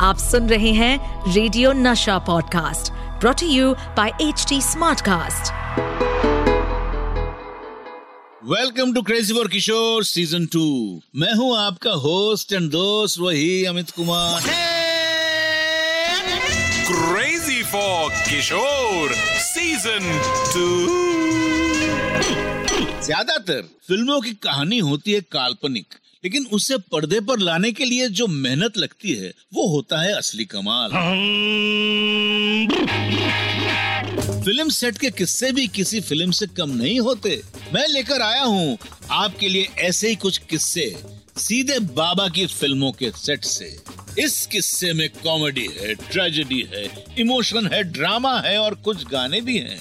आप सुन रहे हैं radio Nasha podcast brought you by H T Smartcast welcome to crazy for Kishore season two मैं हूँ आपका होस्ट एंड दोस्त वही Amit Kumar. Crazy for Kishore season two ज़्यादातर फ़िल्मों की कहानी होती है काल्पनिक। लेकिन उसे पर्दे पर लाने के लिए जो मेहनत लगती है, वो होता है असली कमाल। फ़िल्म सेट के किस्से भी किसी फ़िल्म से कम नहीं होते। मैं लेकर आया हूँ आपके लिए ऐसे ही कुछ किस्से, सीधे बाबा की फ़िल्मों के सेट से। इस किस्से में कॉमेडी है, ट्रेजेडी है, इमोशन है, ड्रामा है और कुछ गाने भी हैं।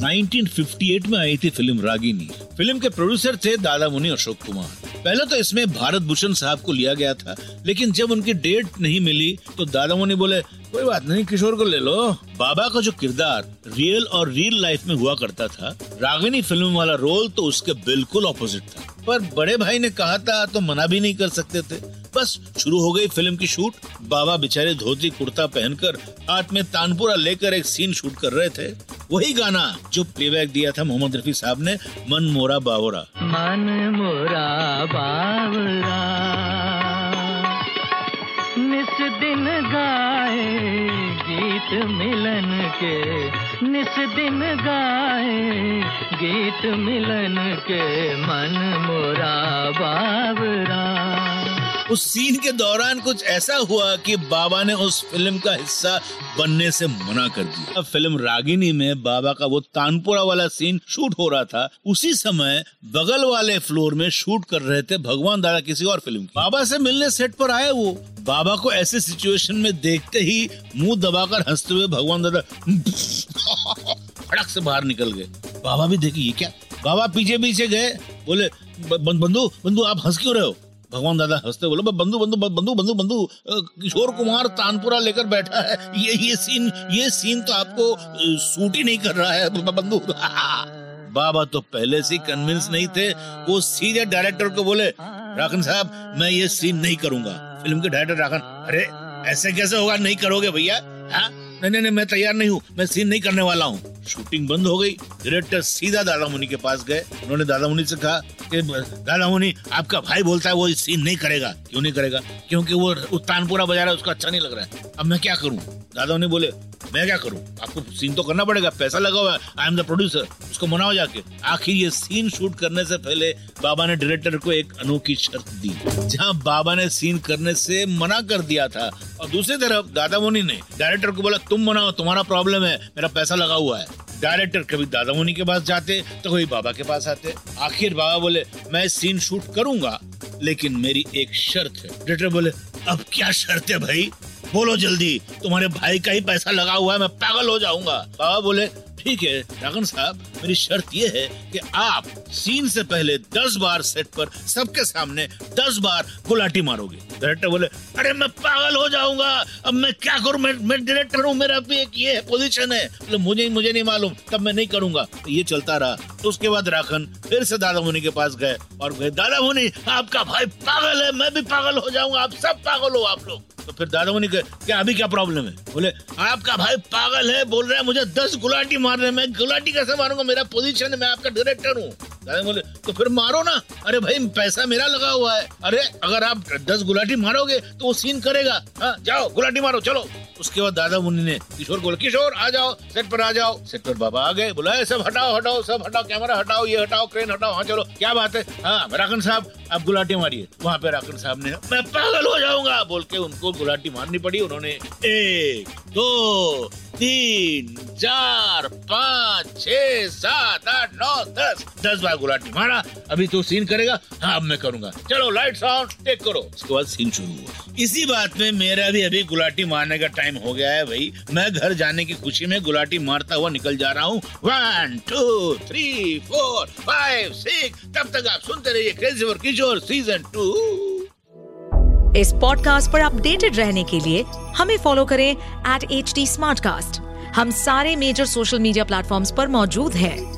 1958 में आई थी फ़िल्म रागिनी। फ़िल्म के प्रोड्यूसर थे दादा मुनि अशोक कुमार। पहले तो इसमें भारत भूषण साहब को लिया गया था, लेकिन जब उनकी डेट नहीं मिली तो दादा मुनि बोले, कोई बात नहीं, किशोर को ले लो। बाबा का जो किरदार रियल और रियल लाइफ में हुआ करता था, रागिनी फ़िल्म वाला रोल तो उसके बिल्कुल ऑपोजिट था। पर बड़े भाई ने कहा था तो मना भी नहीं कर सकते थे। बस शुरू हो गई फ़िल्म की शूट। बाबा बेचारे धोती कुर्ता पहनकर हाथ में तानपुरा लेकर एक सीन शूट कर रहे थे। वही गाना जो प्लेबैक दिया था मोहम्मद रफी साहब ने, मन मोरा बावरा। मन मोरा बावरा। निस दिन गाए गीत मिलन के, निस दिन गाए गीत मिलन के, मन मोरा बावरा। उस सीन के दौरान कुछ ऐसा हुआ कि बाबा ने उस फ़िल्म का हिस्सा बनने से मना कर दिया। फ़िल्म रागिनी में बाबा का वो तानपुरा वाला सीन शूट हो रहा था, उसी समय बगल वाले फ्लोर में शूट कर रहे थे भगवान दादा किसी और फ़िल्म बाबा से मिलने सेट पर आए वो। बाबा को ऐसे सिचुएशन में देखते ही मुँह दबाकर हँसते हुए भगवान दादा फड़क से बाहर निकल गए। बाबा भी देखिए क्या? बाबा पीछे पीछे गए, बोले बंधु बंधु, आप हंस क्यों रहे हो? भगवान दादा हँसते बोले बंधु बंधु बंधु बंधु बंधु किशोर कुमार तानपुरा लेकर बैठा है। ये ये सीन ये सीन तो आपको सूट ही नहीं कर रहा है बंधु। बाबा तो पहले से कन्विंस नहीं थे। वो सीधे डायरेक्टर को बोले, राखन साहब, मैं ये सीन नहीं करूँगा। फ़िल्म के डायरेक्टर राखन, अरे, ऐसे कैसे होगा? नहीं करोगे भैया हाँ? नहीं नहीं नहीं, मैं तैयार नहीं हूँ। मैं सीन नहीं करने वाला हूँ। शूटिंग बंद हो गई। डायरेक्टर सीधा दादा मुनि के पास गए। उन्होंने दादा मुनि से कहा कि दादा मुनि आपका भाई बोलता है वो इस सीन नहीं करेगा। क्यों नहीं करेगा? क्योंकि वो तानपुरा बजा रहा है, उसको अच्छा नहीं लग रहा है। अब मैं क्या करूँ? दादा मुनि बोले मैं क्या करूँ? आपको सीन तो करना पड़ेगा, पैसा लगा हुआ है। आई एम द प्रोड्यूसर उसको मनाओ जाके। आखिर ये सीन शूट करने से पहले बाबा ने डायरेक्टर को एक अनोखी शर्त दी, जहाँ बाबा ने सीन करने से मना कर दिया था। और दूसरी तरफ़, दादा मुनि ने डायरेक्टर को बोला, तुम मनाओ, तुम्हारा प्रॉब्लम है, मेरा पैसा लगा हुआ है। डायरेक्टर कभी दादा मुनि के पास जाते तो कभी बाबा के पास आते। आखिर बाबा बोले, मैं सीन शूट करूँगा, लेकिन मेरी एक शर्त है। डायरेक्टर बोले, अब क्या शर्त है भाई? बोलो जल्दी, तुम्हारे भाई का ही पैसा लगा हुआ है, मैं पागल हो जाऊँगा। बाबा बोले ठीक है रागन साहब, मेरी शर्त ये है कि आप सीन से पहले दस बार सेट पर सबके सामने दस बार गुलाटी मारोगे। डायरेक्टर बोले, अरे मैं पागल हो जाऊँगा। अब मैं क्या करूँ? मैं मैं डायरेक्टर हूँ, मेरा भी एक ये पोजीशन है। बोले, मुझे मुझे नहीं मालूम, तब मैं नहीं करूँगा। तो ये चलता रहा। तो उसके बाद राखन फिर से दादा मुनि के पास गए और गए दादा मुनि, आपका भाई पागल है, मैं भी पागल हो जाऊँगा, आप सब पागल हो आप लोग। तो फिर दादा मुनि क्या, अभी क्या प्रॉब्लम है? बोले, आपका भाई पागल है, बोल रहा है मुझे दस गुलाटी रहे मैं गुलाटी कैसे मारूँगा? मेरा पोजीशन है मैं आपका डायरेक्टर हूँ। बोले तो फिर मारो ना। अरे भाई पैसा मेरा लगा हुआ है। अरे अगर आप दस गुलाटी मारोगे तो वो सीन करेगा। हाँ जाओ गुलाटी मारो चलो। उसके बाद दादा मुनि ने किशोर बोला किशोर आ जाओ सेट पर आ जाओ। सेट पर बाबा आ गए बोला "ए, सब हटाओ हटाओ सब हटाओ कैमरा हटाओ ये हटाओ क्रेन हटाओ। हाँ चलो क्या बात है? हाँ राखन साहब आप गुलाटी मारिए। वहाँ पे राखन साहब ने मैं पागल हो जाऊँगा बोल के उनको गुलाटी मारनी पड़ी। उन्होंने एक दो तीन चार पाँच छह सात आठ नौ दस दस बार गुलाटी मारा, अभी तो सीन करेगा हाँ अब मैं करूँगा। चलो लाइट साउंड टेक करो। उसके बाद सीन शुरू हुआ। इसी बात में मेरा भी अभी गुलाटी मारने का टाइम हो गया है भाई। मैं घर जाने की खुशी में गुलाटी मारता हुआ निकल जा रहा हूँ। One two three four five six तब तक आप सुनते रहिए crazy for Kishore season two इस पॉडकास्ट पर अपडेटेड रहने के लिए हमें फॉलो करें एट एच हम सारे मेजर सोशल मीडिया प्लेटफॉर्म्स पर मौजूद हैं।